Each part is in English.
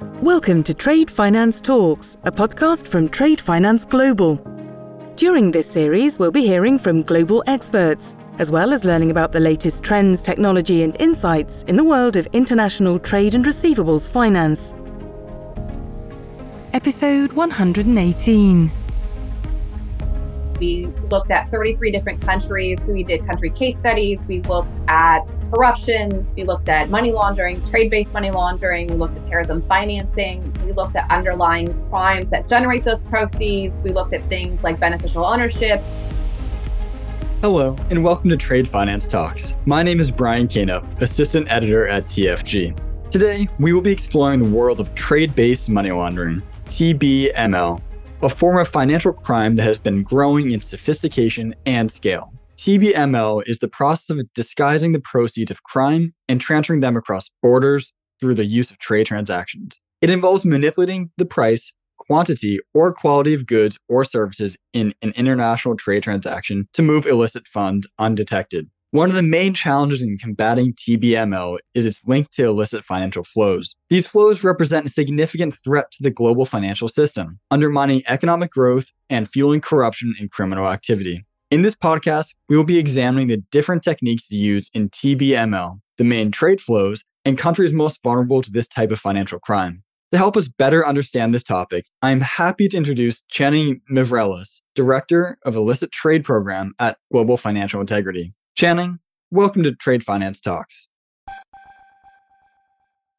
Welcome to Trade Finance Talks, a podcast from Trade Finance Global. During this series, we'll be hearing from global experts, as well as learning about the latest trends, technology, and insights in the world of international trade and receivables finance. Episode 118. We looked at 33 different countries. We did country case studies. We looked at corruption. We looked at money laundering, trade based money laundering. We looked at terrorism financing. We looked at underlying crimes that generate those proceeds. We looked at things like beneficial ownership. Hello, and welcome to Trade Finance Talks. My name is Brian Canup, Assistant Editor at TFG. Today, we will be exploring the world of trade based money laundering, TBML, a form of financial crime that has been growing in sophistication and scale. TBML is the process of disguising the proceeds of crime and transferring them across borders through the use of trade transactions. It involves manipulating the price, quantity, or quality of goods or services in an international trade transaction to move illicit funds undetected. One of the main challenges in combating TBML is its link to illicit financial flows. These flows represent a significant threat to the global financial system, undermining economic growth and fueling corruption and criminal activity. In this podcast, we will be examining the different techniques used in TBML, the main trade flows, and countries most vulnerable to this type of financial crime. To help us better understand this topic, I am happy to introduce Channing Mavrellis, Director of Illicit Trade Program at Global Financial Integrity. Channing, welcome to Trade Finance Talks.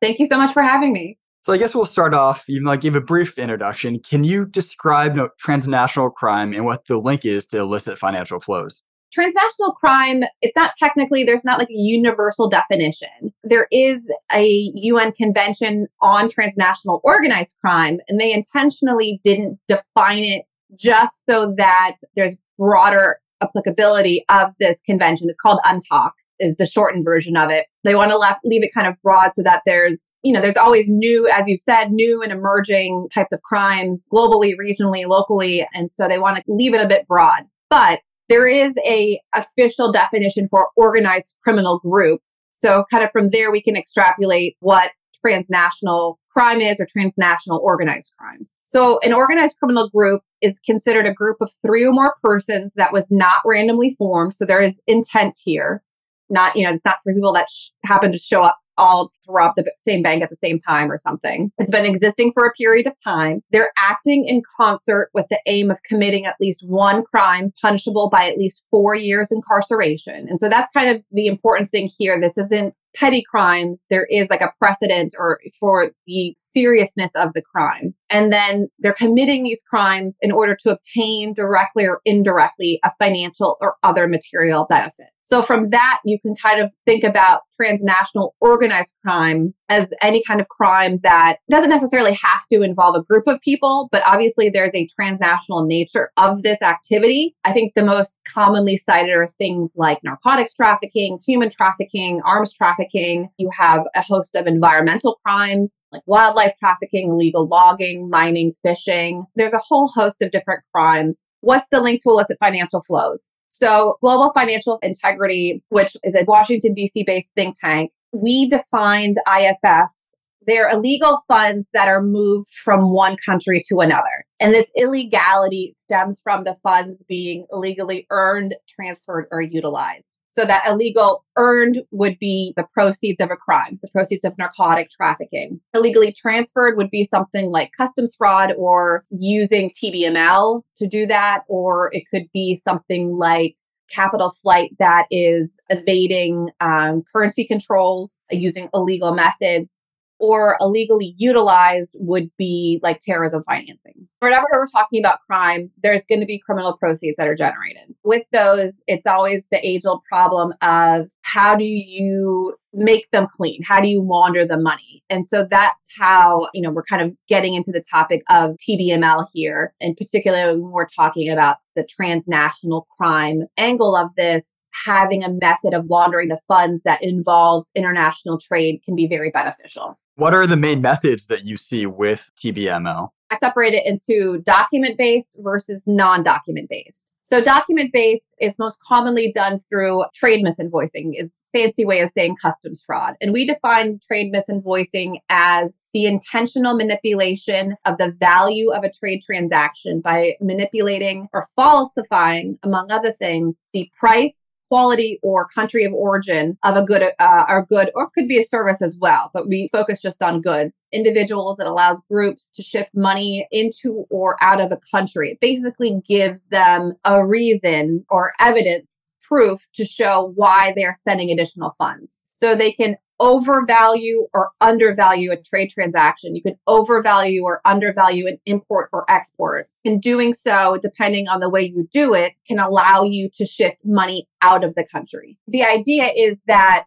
Thank you so much for having me. So I guess we'll start off, even though I gave a brief introduction. Can you describe transnational crime and what the link is to illicit financial flows? Transnational crime, it's not technically, there's not like a universal definition. There is a UN convention on transnational organized crime, and they intentionally didn't define it just so that there's broader applicability of this convention. is called UNTOC is the shortened version of it. They want to left, leave it kind of broad so that there's, you know, there's always new, as you've said, new and emerging types of crimes globally, regionally, locally. And so they want to leave it a bit broad. But there is a official definition for organized criminal group. So kind of from there, we can extrapolate what transnational crime is or transnational organized crime. So an organized criminal group is considered a group of three or more persons that was not randomly formed. So there is intent here. Not, you know, it's not three people that sh- happen to show up all rob the same bank at the same time or something. It's been existing for a period of time. They're acting in concert with the aim of committing at least one crime punishable by at least four years incarceration. And so that's kind of the important thing here. This isn't petty crimes. There is like a precedent or for the seriousness of the crime. And then they're committing these crimes in order to obtain directly or indirectly a financial or other material benefit. So from that, you can kind of think about transnational organized crime as any kind of crime that doesn't necessarily have to involve a group of people, but obviously there's a transnational nature of this activity. I think the most commonly cited are things like narcotics trafficking, human trafficking, arms trafficking. You have a host of environmental crimes like wildlife trafficking, illegal logging, mining, fishing. There's a whole host of different crimes. What's the link to illicit financial flows? So, Global Financial Integrity, which is a Washington, D.C. based think tank, we defined IFFs. They're illegal funds that are moved from one country to another. And this illegality stems from the funds being illegally earned, transferred, or utilized. So that illegal earned would be the proceeds of a crime, the proceeds of narcotic trafficking. Illegally transferred would be something like customs fraud or using TBML to do that, or it could be something like capital flight that is evading um, currency controls using illegal methods or illegally utilized would be like terrorism financing. Whenever we're talking about crime, there's going to be criminal proceeds that are generated. With those, it's always the age old problem of how do you make them clean? How do you launder the money? And so that's how, you know, we're kind of getting into the topic of TBML here. And particularly when we're talking about the transnational crime angle of this, having a method of laundering the funds that involves international trade can be very beneficial. What are the main methods that you see with TBML? I separate it into document based versus non document based. So document based is most commonly done through trade misinvoicing. It's fancy way of saying customs fraud. And we define trade misinvoicing as the intentional manipulation of the value of a trade transaction by manipulating or falsifying, among other things, the price quality or country of origin of a good uh, or good or could be a service as well but we focus just on goods. Individuals it allows groups to shift money into or out of a country. It basically gives them a reason or evidence proof to show why they're sending additional funds so they can overvalue or undervalue a trade transaction. You can overvalue or undervalue an import or export. In doing so, depending on the way you do it, can allow you to shift money out of the country. The idea is that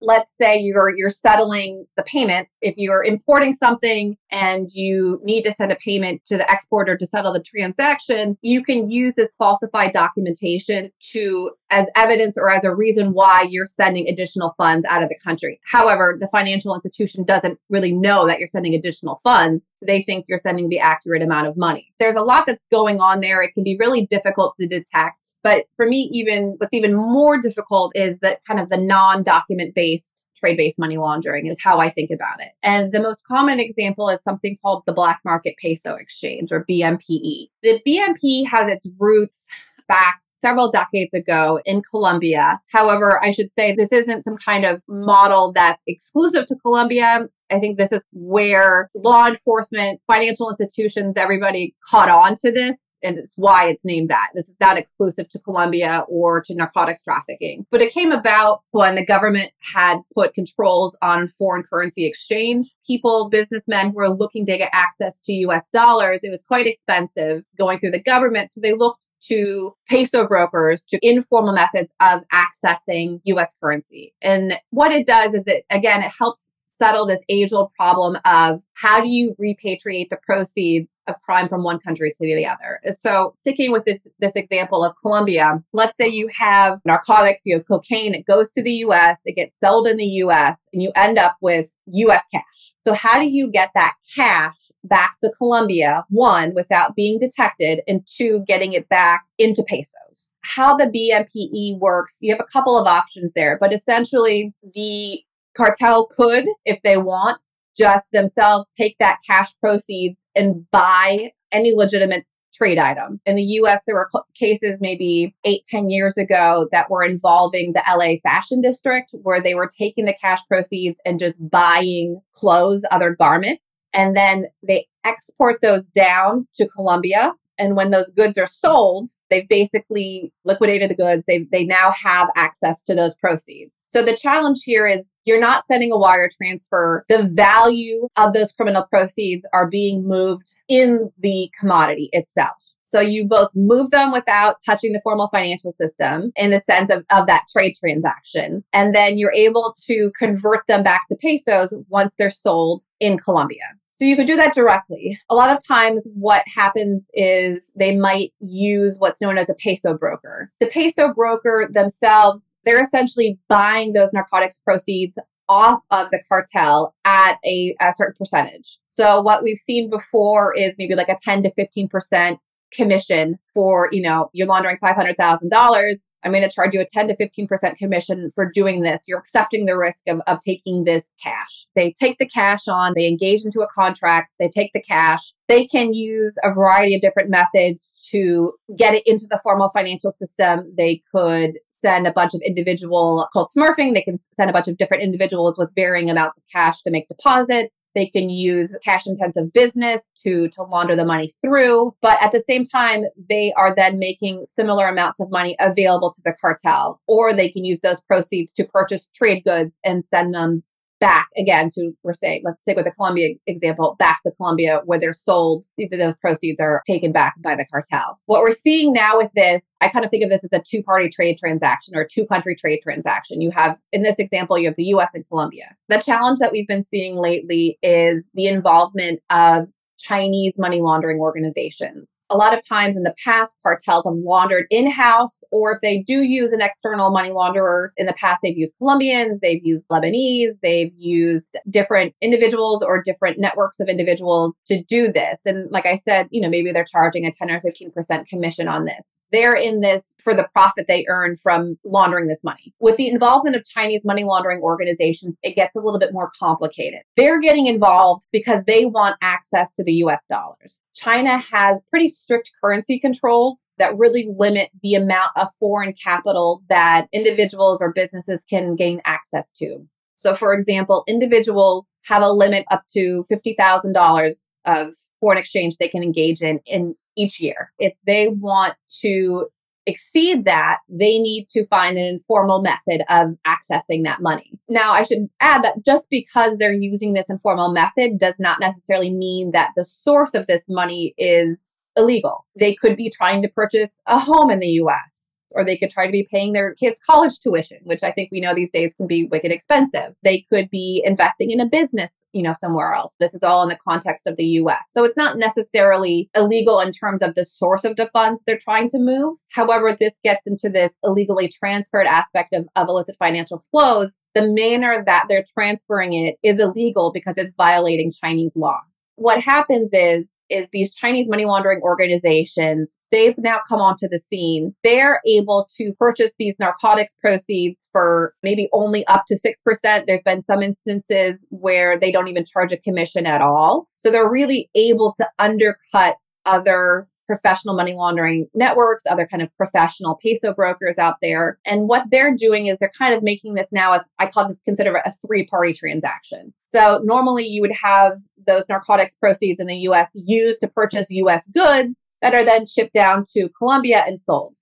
let's say you're you're settling the payment if you're importing something and you need to send a payment to the exporter to settle the transaction you can use this falsified documentation to as evidence or as a reason why you're sending additional funds out of the country. However the financial institution doesn't really know that you're sending additional funds. They think you're sending the accurate amount of money. There's a lot that's going on there. It can be really difficult to detect. But for me even what's even more difficult is that kind of the non-document based based trade based money laundering is how I think about it. And the most common example is something called the black market peso exchange or BMPE. The BMP has its roots back several decades ago in Colombia. However, I should say this isn't some kind of model that's exclusive to Colombia. I think this is where law enforcement, financial institutions, everybody caught on to this and it's why it's named that. This is not exclusive to Colombia or to narcotics trafficking. But it came about when the government had put controls on foreign currency exchange. People, businessmen who were looking to get access to US dollars, it was quite expensive going through the government. So they looked to peso brokers to informal methods of accessing US currency. And what it does is it, again, it helps settle this age old problem of how do you repatriate the proceeds of crime from one country to the other? And so, sticking with this, this example of Colombia, let's say you have narcotics, you have cocaine, it goes to the US, it gets sold in the US, and you end up with US cash. So, how do you get that cash back to Colombia? One, without being detected, and two, getting it back into pesos. How the BMPE works, you have a couple of options there, but essentially, the cartel could, if they want, just themselves take that cash proceeds and buy any legitimate trade item. In the US, there were cases maybe eight, ten years ago that were involving the LA fashion district where they were taking the cash proceeds and just buying clothes, other garments. And then they export those down to Colombia. And when those goods are sold, they've basically liquidated the goods. They, they now have access to those proceeds. So the challenge here is you're not sending a wire transfer. The value of those criminal proceeds are being moved in the commodity itself. So you both move them without touching the formal financial system in the sense of, of that trade transaction. And then you're able to convert them back to pesos once they're sold in Colombia. So you could do that directly. A lot of times, what happens is they might use what's known as a peso broker. The peso broker themselves, they're essentially buying those narcotics proceeds off of the cartel at a, a certain percentage. So what we've seen before is maybe like a 10 to 15% commission for, you know, you're laundering $500,000. I'm going to charge you a 10 to 15% commission for doing this. You're accepting the risk of, of taking this cash. They take the cash on, they engage into a contract, they take the cash. They can use a variety of different methods to get it into the formal financial system. They could send a bunch of individual called smurfing. They can send a bunch of different individuals with varying amounts of cash to make deposits. They can use cash intensive business to, to launder the money through. But at the same time, they are then making similar amounts of money available to the cartel, or they can use those proceeds to purchase trade goods and send them back again to we're saying let's say with the Colombia example back to Colombia where they're sold those proceeds are taken back by the cartel. What we're seeing now with this I kind of think of this as a two party trade transaction or two country trade transaction. You have in this example you have the US and Colombia the challenge that we've been seeing lately is the involvement of Chinese money laundering organizations. A lot of times in the past, cartels have laundered in house, or if they do use an external money launderer, in the past, they've used Colombians, they've used Lebanese, they've used different individuals or different networks of individuals to do this. And like I said, you know, maybe they're charging a 10 or 15% commission on this. They're in this for the profit they earn from laundering this money. With the involvement of Chinese money laundering organizations, it gets a little bit more complicated. They're getting involved because they want access to the US dollars. China has pretty strict currency controls that really limit the amount of foreign capital that individuals or businesses can gain access to. So, for example, individuals have a limit up to $50,000 of foreign exchange they can engage in in each year. If they want to exceed that, they need to find an informal method of accessing that money. Now, I should add that just because they're using this informal method does not necessarily mean that the source of this money is illegal. They could be trying to purchase a home in the US or they could try to be paying their kids college tuition, which I think we know these days can be wicked expensive. They could be investing in a business, you know, somewhere else. This is all in the context of the US. So it's not necessarily illegal in terms of the source of the funds they're trying to move. However, this gets into this illegally transferred aspect of, of illicit financial flows. The manner that they're transferring it is illegal because it's violating Chinese law. What happens is is these Chinese money laundering organizations, they've now come onto the scene. They're able to purchase these narcotics proceeds for maybe only up to 6%. There's been some instances where they don't even charge a commission at all. So they're really able to undercut other professional money laundering networks, other kind of professional peso brokers out there. And what they're doing is they're kind of making this now, a, I call it consider a three party transaction. So normally you would have those narcotics proceeds in the US used to purchase US goods that are then shipped down to Colombia and sold.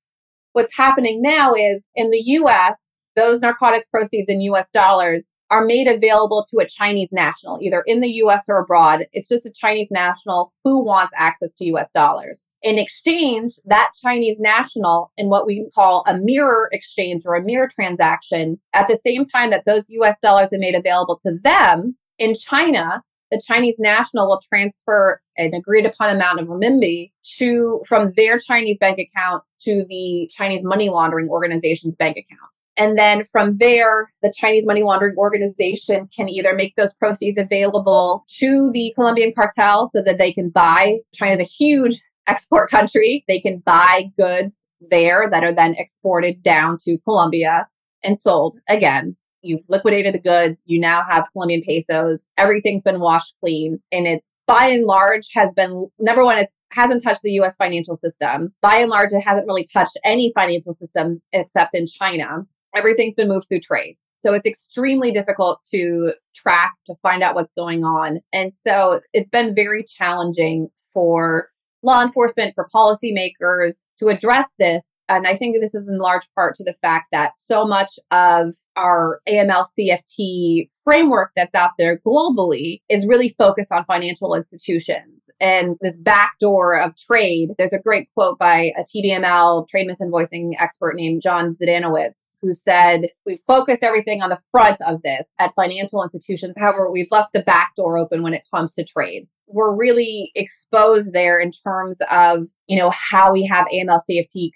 What's happening now is in the US, those narcotics proceeds in US dollars are made available to a Chinese national, either in the US or abroad. It's just a Chinese national who wants access to US dollars. In exchange, that Chinese national, in what we call a mirror exchange or a mirror transaction, at the same time that those US dollars are made available to them in China, the Chinese national will transfer an agreed upon amount of renminbi to from their Chinese bank account to the Chinese money laundering organization's bank account. And then from there, the Chinese money laundering organization can either make those proceeds available to the Colombian cartel so that they can buy. China's a huge export country. They can buy goods there that are then exported down to Colombia and sold again. You've liquidated the goods. You now have Colombian pesos. Everything's been washed clean. And it's by and large has been number one, it hasn't touched the US financial system. By and large, it hasn't really touched any financial system except in China everything's been moved through trade. So it's extremely difficult to track, to find out what's going on. And so it's been very challenging for law enforcement, for policymakers to address this. And I think this is in large part to the fact that so much of our AML CFT framework that's out there globally is really focused on financial institutions and this backdoor of trade. There's a great quote by a TBML trade misinvoicing expert named John Zdanowicz, who said, We've focused everything on the front of this at financial institutions. However, we've left the back door open when it comes to trade we're really exposed there in terms of, you know, how we have AML CFT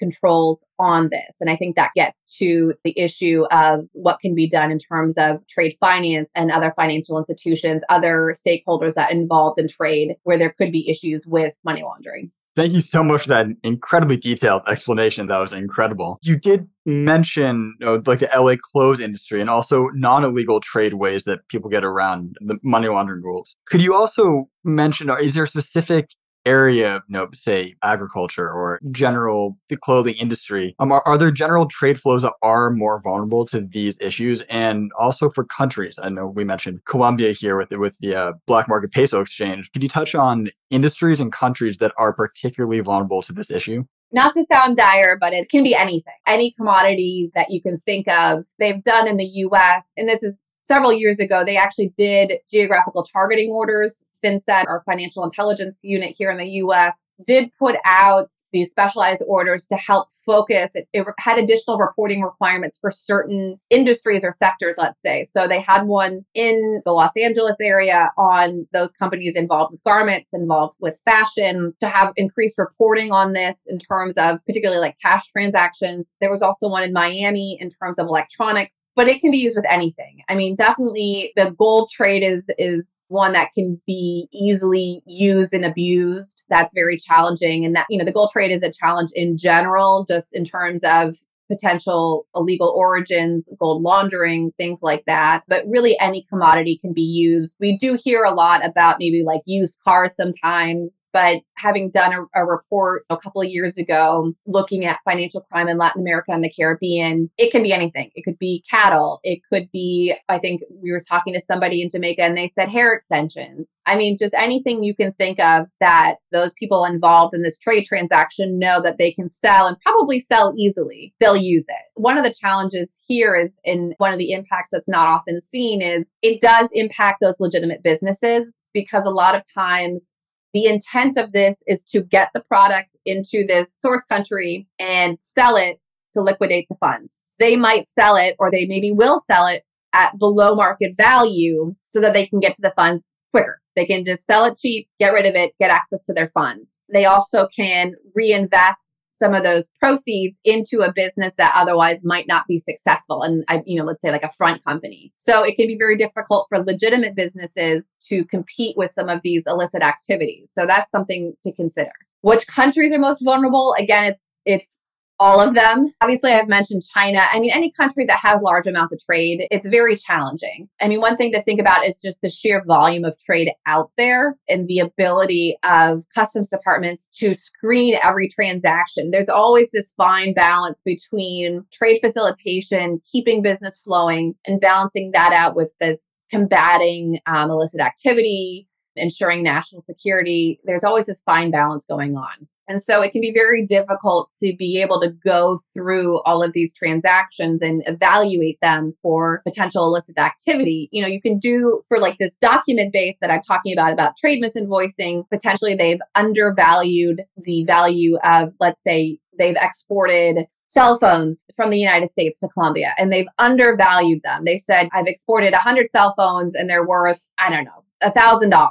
on this. And I think that gets to the issue of what can be done in terms of trade finance and other financial institutions, other stakeholders that are involved in trade where there could be issues with money laundering. Thank you so much for that incredibly detailed explanation. That was incredible. You did mention you know, like the LA clothes industry and also non-illegal trade ways that people get around the money laundering rules. Could you also mention, is there specific area of, you know, say agriculture or general the clothing industry, um, are, are there general trade flows that are more vulnerable to these issues? And also for countries, I know we mentioned Colombia here with the, with the uh, black market peso exchange. Could you touch on industries and countries that are particularly vulnerable to this issue? not to sound dire, but it can be anything, any commodity that you can think of. They've done in the US, and this is several years ago, they actually did geographical targeting orders FinCEN, our financial intelligence unit here in the US, did put out these specialized orders to help focus. It, it, had additional reporting requirements for certain industries or sectors, let's say. So they had one in the Los Angeles area on those companies involved with garments, involved with fashion, to have increased reporting on this in terms of particularly like cash transactions. There was also one in Miami in terms of electronics but it can be used with anything. I mean, definitely the gold trade is is one that can be easily used and abused. That's very challenging. And that, you know, the gold trade is a challenge in general, just in terms of potential illegal origins, gold laundering, things like that. But really, any commodity can be used. We do hear a lot about maybe like used cars sometimes, but having done a, a report a couple of years ago looking at financial crime in Latin America and the Caribbean, it can be anything. It could be cattle. It could be, I think we were talking to somebody in Jamaica and they said hair extensions. I mean, just anything you can think of that those people involved in this trade transaction know that they can sell and probably sell easily. They'll use it. One of the challenges here is in one of the impacts that's not often seen is it does impact those legitimate businesses because a lot of times the intent of this is to get the product into this source country and sell it to liquidate the funds. They might sell it or they maybe will sell it at below market value so that they can get to the funds quicker. They can just sell it cheap, get rid of it, get access to their funds. They also can reinvest some of those proceeds into a business that otherwise might not be successful and I, you know let's say like a front company. So it can be very difficult for legitimate businesses to compete with some of these illicit activities. So that's something to consider. Which countries are most vulnerable? Again it's it's all of them. Obviously, I've mentioned China. I mean, any country that has large amounts of trade, it's very challenging. I mean, one thing to think about is just the sheer volume of trade out there and the ability of customs departments to screen every transaction. There's always this fine balance between trade facilitation, keeping business flowing, and balancing that out with this combating um, illicit activity, ensuring national security. There's always this fine balance going on. And so it can be very difficult to be able to go through all of these transactions and evaluate them for potential illicit activity. You know, you can do for like this document base that I'm talking about, about trade misinvoicing, potentially they've undervalued the value of, let's say, they've exported cell phones from the United States to Colombia and they've undervalued them. They said, I've exported 100 cell phones and they're worth, I don't know, a $1,000.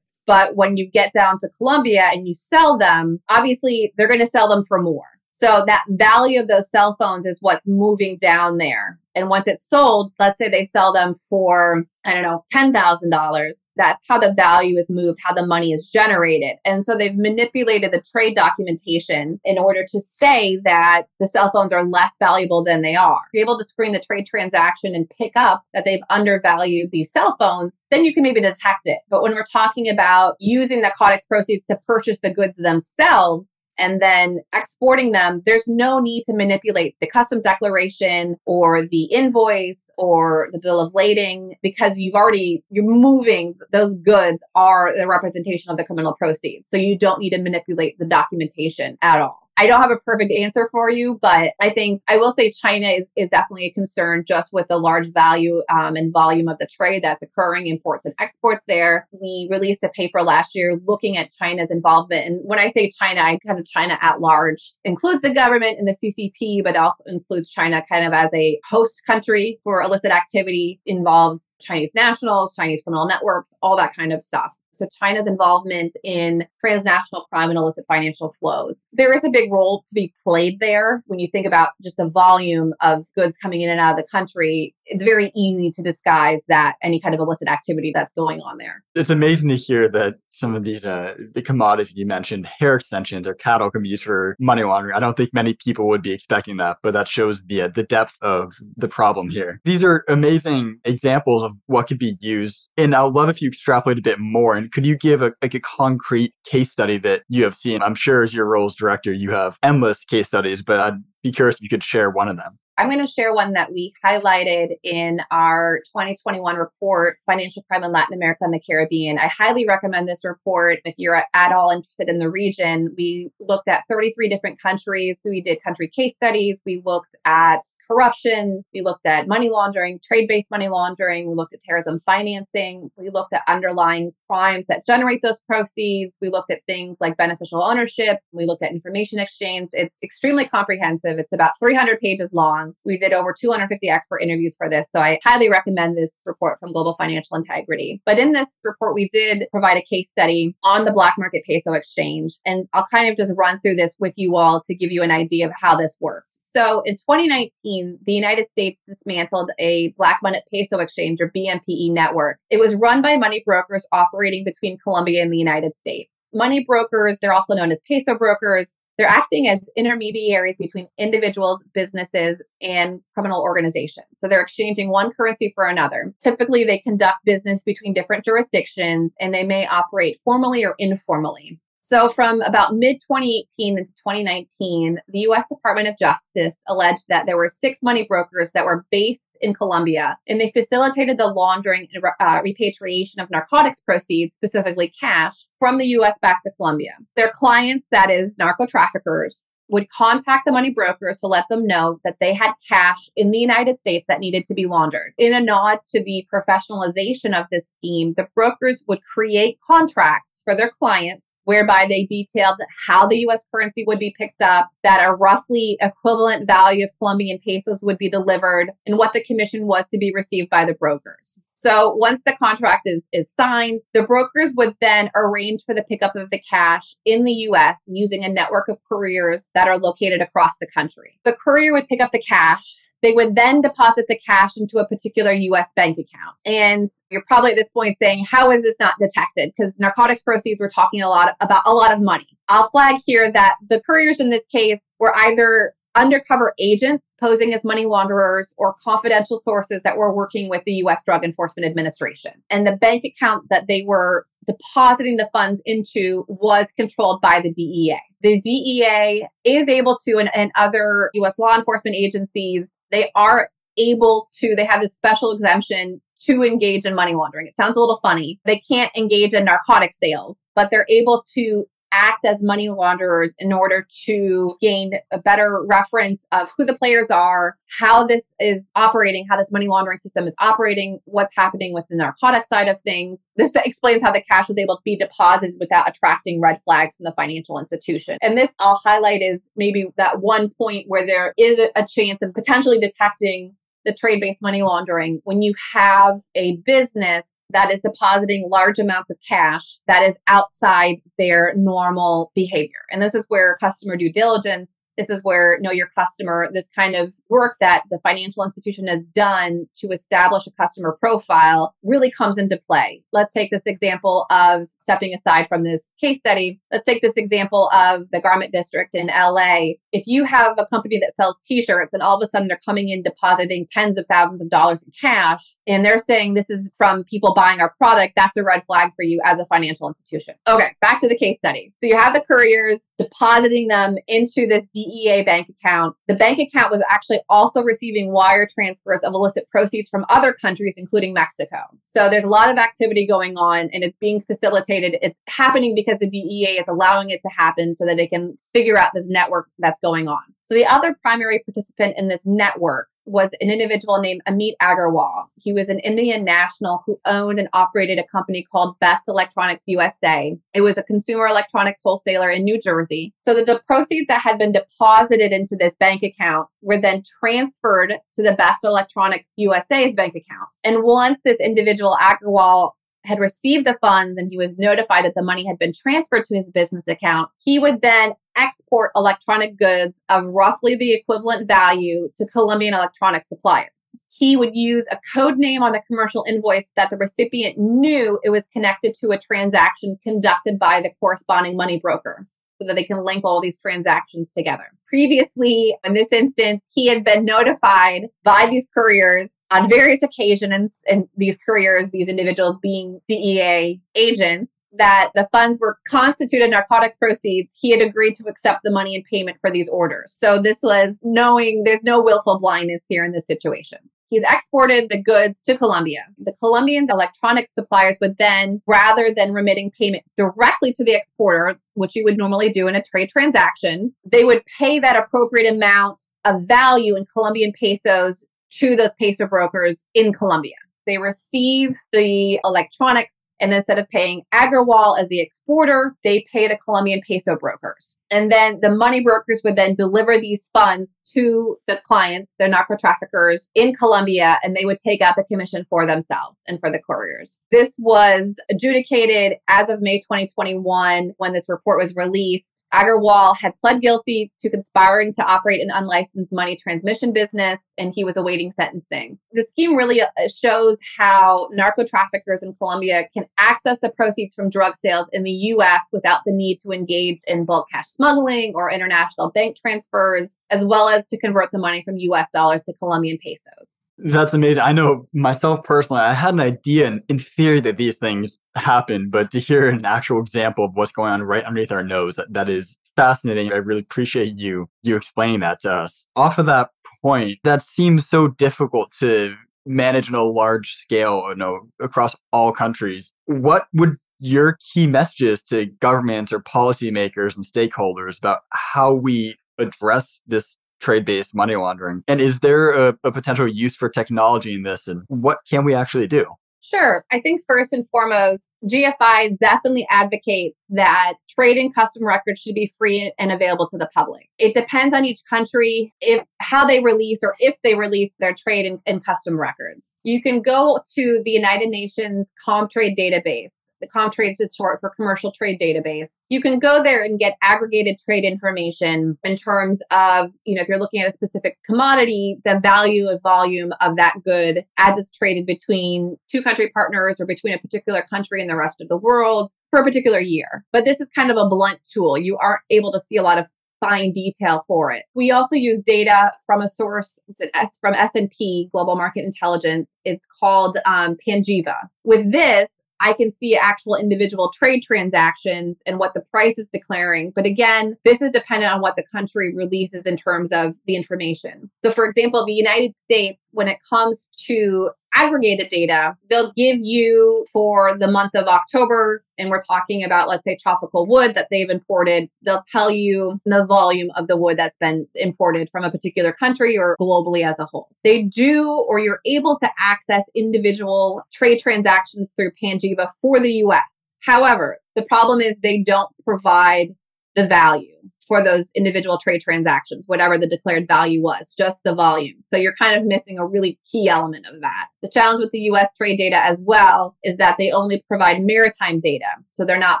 But when you get down to Colombia and you sell them, obviously they're going to sell them for more. So that value of those cell phones is what's moving down there. And once it's sold, let's say they sell them for, I don't know, $10,000. That's how the value is moved, how the money is generated. And so they've manipulated the trade documentation in order to say that the cell phones are less valuable than they are. If you're able to screen the trade transaction and pick up that they've undervalued these cell phones, then you can maybe detect it. But when we're talking about using the narcotics proceeds to purchase the goods themselves, and then exporting them, there's no need to manipulate the custom declaration or the invoice or the bill of lading because you've already, you're moving those goods are the representation of the criminal proceeds. So you don't need to manipulate the documentation at all. I don't have a perfect answer for you, but I think I will say China is, is definitely a concern just with the large value um, and volume of the trade that's occurring, imports and exports there. We released a paper last year looking at China's involvement. And when I say China, I kind of China at large includes the government and the CCP, but also includes China kind of as a host country for illicit activity, involves Chinese nationals, Chinese criminal networks, all that kind of stuff. So China's involvement in transnational crime and illicit financial flows. There is a big role to be played there when you think about just the volume of goods coming in and out of the country it's very easy to disguise that any kind of illicit activity that's going on there. It's amazing to hear that some of these uh, the commodities you mentioned, hair extensions or cattle, can be used for money laundering. I don't think many people would be expecting that, but that shows the uh, the depth of the problem here. These are amazing examples of what could be used, and I'd love if you extrapolate a bit more. And could you give a like a concrete case study that you have seen? I'm sure as your role as director, you have endless case studies, but I'd be curious if you could share one of them. I'm going to share one that we highlighted in our 2021 report, Financial Crime in Latin America and the Caribbean. I highly recommend this report if you're at all interested in the region. We looked at 33 different countries. So we did country case studies. We looked at corruption. We looked at money laundering, trade based money laundering. We looked at terrorism financing. We looked at underlying crimes that generate those proceeds. We looked at things like beneficial ownership. We looked at information exchange. It's extremely comprehensive. It's about 300 pages long. Um, we did over 250 expert interviews for this. So I highly recommend this report from Global Financial Integrity. But in this report, we did provide a case study on the black market peso exchange. And I'll kind of just run through this with you all to give you an idea of how this worked. So in 2019, the United States dismantled a black money peso exchange or BMPE network. It was run by money brokers operating between Colombia and the United States. Money brokers, they're also known as peso brokers, they're acting as intermediaries between individuals, businesses, and criminal organizations. So they're exchanging one currency for another. Typically, they conduct business between different jurisdictions and they may operate formally or informally. So, from about mid 2018 into 2019, the US Department of Justice alleged that there were six money brokers that were based in Colombia and they facilitated the laundering and uh, repatriation of narcotics proceeds, specifically cash, from the US back to Colombia. Their clients, that is, narco traffickers, would contact the money brokers to let them know that they had cash in the United States that needed to be laundered. In a nod to the professionalization of this scheme, the brokers would create contracts for their clients whereby they detailed how the US currency would be picked up, that a roughly equivalent value of Colombian pesos would be delivered, and what the commission was to be received by the brokers. So once the contract is, is signed, the brokers would then arrange for the pickup of the cash in the US using a network of couriers that are located across the country. The courier would pick up the cash they would then deposit the cash into a particular US bank account. And you're probably at this point saying, how is this not detected? Because narcotics proceeds, we're talking a lot about a lot of money. I'll flag here that the couriers in this case were either undercover agents posing as money launderers or confidential sources that were working with the US Drug Enforcement Administration. And the bank account that they were depositing the funds into was controlled by the DEA. The DEA is able to, and, and other US law enforcement agencies, they are able to, they have this special exemption to engage in money laundering. It sounds a little funny. They can't engage in narcotic sales, but they're able to act as money launderers in order to gain a better reference of who the players are, how this is operating, how this money laundering system is operating, what's happening with the narcotic side of things. This explains how the cash was able to be deposited without attracting red flags from the financial institution. And this I'll highlight is maybe that one point where there is a chance of potentially detecting the trade based money laundering when you have a business that is depositing large amounts of cash that is outside their normal behavior. And this is where customer due diligence this is where know your customer, this kind of work that the financial institution has done to establish a customer profile really comes into play. Let's take this example of stepping aside from this case study. Let's take this example of the garment district in LA. If you have a company that sells t-shirts and all of a sudden they're coming in depositing tens of thousands of dollars in cash and they're saying this is from people buying our product, that's a red flag for you as a financial institution. Okay, back to the case study. So you have the couriers depositing them into this DEA bank account. The bank account was actually also receiving wire transfers of illicit proceeds from other countries, including Mexico. So there's a lot of activity going on and it's being facilitated. It's happening because the DEA is allowing it to happen so that they can figure out this network that's going on. So the other primary participant in this network was an individual named Amit Agarwal. He was an Indian national who owned and operated a company called Best Electronics USA. It was a consumer electronics wholesaler in New Jersey. So that the proceeds that had been deposited into this bank account were then transferred to the Best Electronics USA's bank account. And once this individual Agarwal had received the funds and he was notified that the money had been transferred to his business account, he would then export electronic goods of roughly the equivalent value to Colombian electronic suppliers. He would use a code name on the commercial invoice that the recipient knew it was connected to a transaction conducted by the corresponding money broker so that they can link all these transactions together. Previously, in this instance, he had been notified by these couriers on various occasions, and these couriers, these individuals being DEA agents, that the funds were constituted narcotics proceeds, he had agreed to accept the money in payment for these orders. So this was knowing there's no willful blindness here in this situation. He's exported the goods to Colombia. The Colombian electronics suppliers would then, rather than remitting payment directly to the exporter, which you would normally do in a trade transaction, they would pay that appropriate amount of value in Colombian pesos to those peso brokers in Colombia. They receive the electronics and instead of paying Agrawal as the exporter, they pay the Colombian peso brokers. And then the money brokers would then deliver these funds to the clients, the narco traffickers in Colombia, and they would take out the commission for themselves and for the couriers. This was adjudicated as of May 2021 when this report was released. Agrawal had pled guilty to conspiring to operate an unlicensed money transmission business, and he was awaiting sentencing. The scheme really uh, shows how narco traffickers in Colombia can access the proceeds from drug sales in the US without the need to engage in bulk cash smuggling or international bank transfers, as well as to convert the money from US dollars to Colombian pesos. That's amazing. I know myself personally, I had an idea in, in theory that these things happen, but to hear an actual example of what's going on right underneath our nose, that, that is fascinating. I really appreciate you you explaining that to us. Off of that point, that seems so difficult to manage on a large scale, you know, across all countries. What would your key messages to governments or policymakers and stakeholders about how we address this trade based money laundering? And is there a, a, potential use for technology in this? And what can we actually do? Sure. I think first and foremost, GFI definitely advocates that trade and custom records should be free and available to the public. It depends on each country if how they release or if they release their trade and, and custom records. You can go to the United Nations ComTrade database the ComTrade is short for Commercial Trade Database. You can go there and get aggregated trade information in terms of, you know, if you're looking at a specific commodity, the value and volume of that good as it's traded between two country partners or between a particular country and the rest of the world for a particular year. But this is kind of a blunt tool. You aren't able to see a lot of fine detail for it. We also use data from a source it's an S from S&P Global Market Intelligence. It's called um, Panjiva. With this, I can see actual individual trade transactions and what the price is declaring. But again, this is dependent on what the country releases in terms of the information. So, for example, the United States, when it comes to aggregated data, they'll give you for the month of October, and we're talking about, let's say, tropical wood that they've imported, they'll tell you the volume of the wood that's been imported from a particular country or globally as a whole. They do, or you're able to access individual trade transactions through Panjiva for the US. However, the problem is they don't provide the value for those individual trade transactions, whatever the declared value was, just the volume. So you're kind of missing a really key element of that. The challenge with the US trade data as well is that they only provide maritime data. So they're not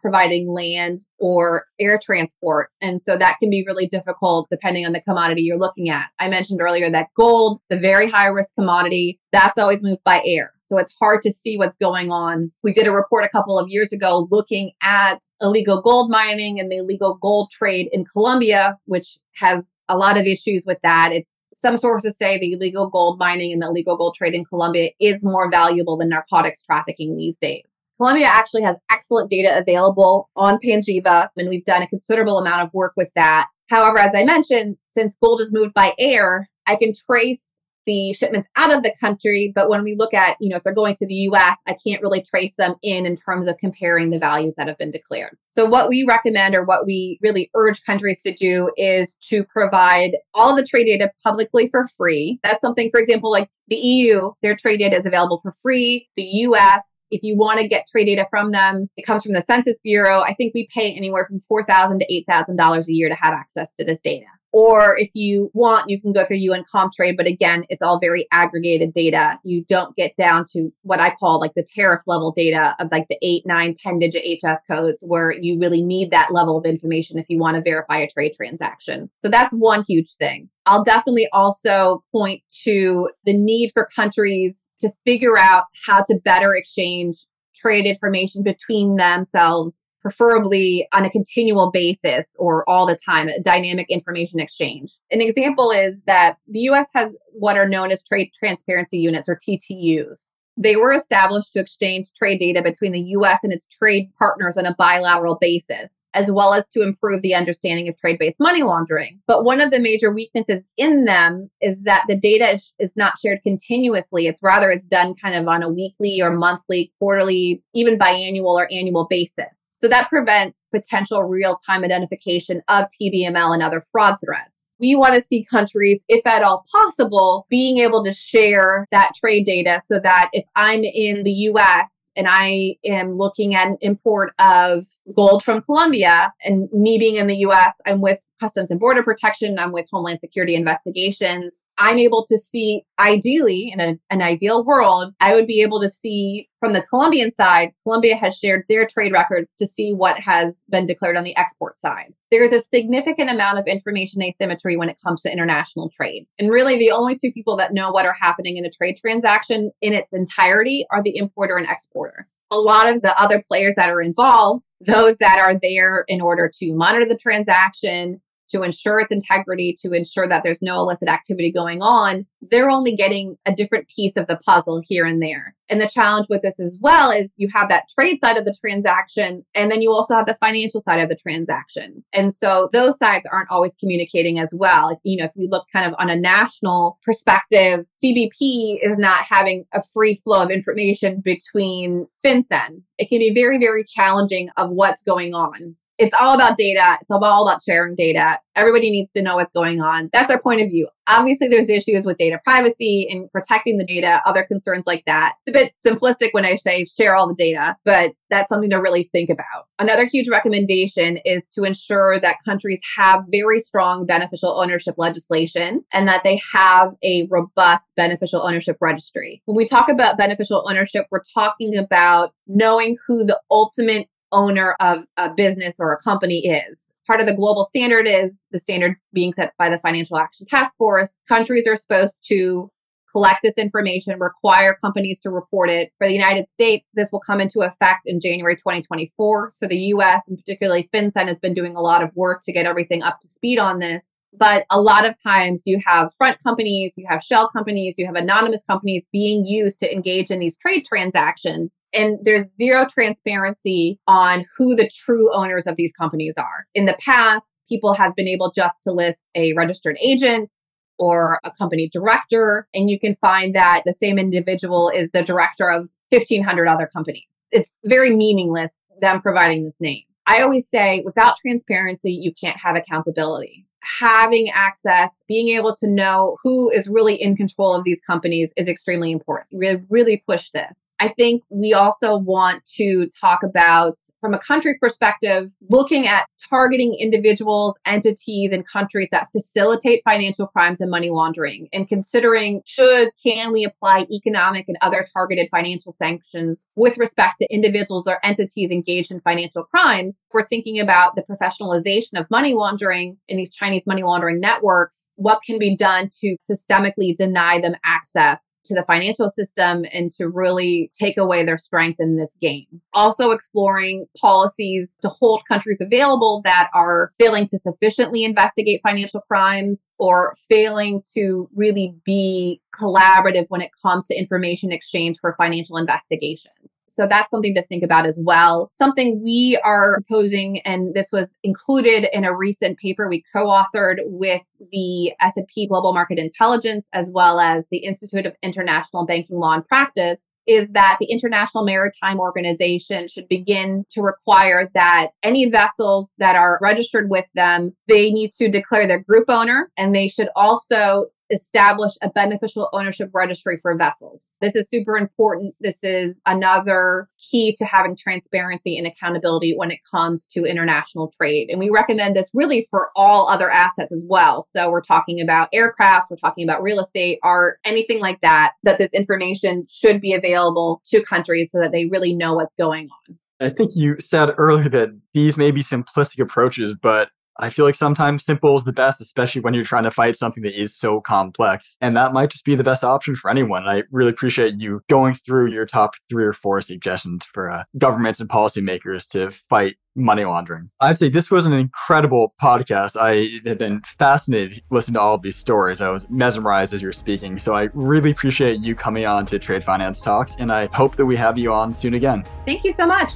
providing land or air transport. And so that can be really difficult depending on the commodity you're looking at. I mentioned earlier that gold, the very high risk commodity. That's always moved by air. So it's hard to see what's going on. We did a report a couple of years ago looking at illegal gold mining and the illegal gold trade in Colombia, which has a lot of issues with that. It's some sources say the illegal gold mining and the illegal gold trade in Colombia is more valuable than narcotics trafficking these days. Colombia actually has excellent data available on Panjiva, and we've done a considerable amount of work with that. However, as I mentioned, since gold is moved by air, I can trace the shipments out of the country. But when we look at, you know, if they're going to the US, I can't really trace them in in terms of comparing the values that have been declared. So what we recommend or what we really urge countries to do is to provide all the trade data publicly for free. That's something, for example, like the EU, their trade data is available for free. The US, if you want to get trade data from them, it comes from the Census Bureau. I think we pay anywhere from 4,000 to $8,000 a year to have access to this data. Or if you want, you can go through UN ComTrade, but again, it's all very aggregated data. You don't get down to what I call like the tariff level data of like the eight, nine, 10 digit HS codes where you really need that level of information if you want to verify a trade transaction. So that's one huge thing. I'll definitely also point to the need for countries to figure out how to better exchange trade information between themselves preferably on a continual basis or all the time, a dynamic information exchange. An example is that the US has what are known as trade transparency units or TTUs. They were established to exchange trade data between the US and its trade partners on a bilateral basis, as well as to improve the understanding of trade based money laundering. But one of the major weaknesses in them is that the data is, is, not shared continuously. It's rather, it's done kind of on a weekly or monthly, quarterly, even biannual or annual basis. So that prevents potential real time identification of TBML and other fraud threats. We want to see countries, if at all possible, being able to share that trade data so that if I'm in the US and I am looking at an import of gold from Colombia and me being in the US, I'm with Customs and Border Protection, I'm with Homeland Security Investigations. I'm able to see, ideally, in a, an ideal world, I would be able to see from the Colombian side, Colombia has shared their trade records to see what has been declared on the export side. There is a significant amount of information asymmetry when it comes to international trade. And really, the only two people that know what are happening in a trade transaction in its entirety are the importer and exporter a lot of the other players that are involved, those that are there in order to monitor the transaction, to ensure its integrity, to ensure that there's no illicit activity going on, they're only getting a different piece of the puzzle here and there. And the challenge with this as well is you have that trade side of the transaction, and then you also have the financial side of the transaction. And so those sides aren't always communicating as well. You know, if we look kind of on a national perspective, CBP is not having a free flow of information between FinCEN. It can be very, very challenging of what's going on it's all about data. It's all about sharing data. Everybody needs to know what's going on. That's our point of view. Obviously, there's issues with data privacy and protecting the data, other concerns like that. It's a bit simplistic when I say share all the data, but that's something to really think about. Another huge recommendation is to ensure that countries have very strong beneficial ownership legislation and that they have a robust beneficial ownership registry. When we talk about beneficial ownership, we're talking about knowing who the ultimate owner of a business or a company is. Part of the global standard is the standards being set by the Financial Action Task Force. Countries are supposed to collect this information, require companies to report it. For the United States, this will come into effect in January 2024. So the US and particularly FinCEN has been doing a lot of work to get everything up to speed on this. But a lot of times you have front companies, you have shell companies, you have anonymous companies being used to engage in these trade transactions. And there's zero transparency on who the true owners of these companies are. In the past, people have been able just to list a registered agent or a company director, and you can find that the same individual is the director of 1,500 other companies. It's very meaningless them providing this name. I always say without transparency, you can't have accountability having access, being able to know who is really in control of these companies is extremely important. We really push this. I think we also want to talk about, from a country perspective, looking at targeting individuals, entities, and countries that facilitate financial crimes and money laundering and considering should, can we apply economic and other targeted financial sanctions with respect to individuals or entities engaged in financial crimes. We're thinking about the professionalization of money laundering in these Chinese Chinese money laundering networks, what can be done to systemically deny them access to the financial system and to really take away their strength in this game. Also exploring policies to hold countries available that are failing to sufficiently investigate financial crimes or failing to really be collaborative when it comes to information exchange for financial investigations. So that's something to think about as well. Something we are proposing, and this was included in a recent paper we co-authored with the S&P Global Market Intelligence as well as the Institute of International Banking Law and Practice is that the International Maritime Organization should begin to require that any vessels that are registered with them, they need to declare their group owner and they should also establish a beneficial ownership registry for vessels. This is super important. This is another key to having transparency and accountability when it comes to international trade. And we recommend this really for all other assets as well. So we're talking about aircrafts, we're talking about real estate, art, anything like that, that this information should be available to countries so that they really know what's going on. I think you said earlier that these may be simplistic approaches, but I feel like sometimes simple is the best, especially when you're trying to fight something that is so complex. And that might just be the best option for anyone. And I really appreciate you going through your top three or four suggestions for uh, governments and policymakers to fight money laundering. I'd say this was an incredible podcast. I have been fascinated listening to all of these stories. I was mesmerized as you were speaking. So I really appreciate you coming on to Trade Finance Talks, and I hope that we have you on soon again. Thank you so much.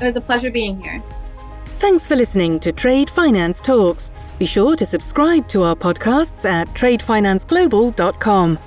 It was a pleasure being here. Thanks for listening to Trade Finance Talks. Be sure to subscribe to our podcasts at tradefinanceglobal.com.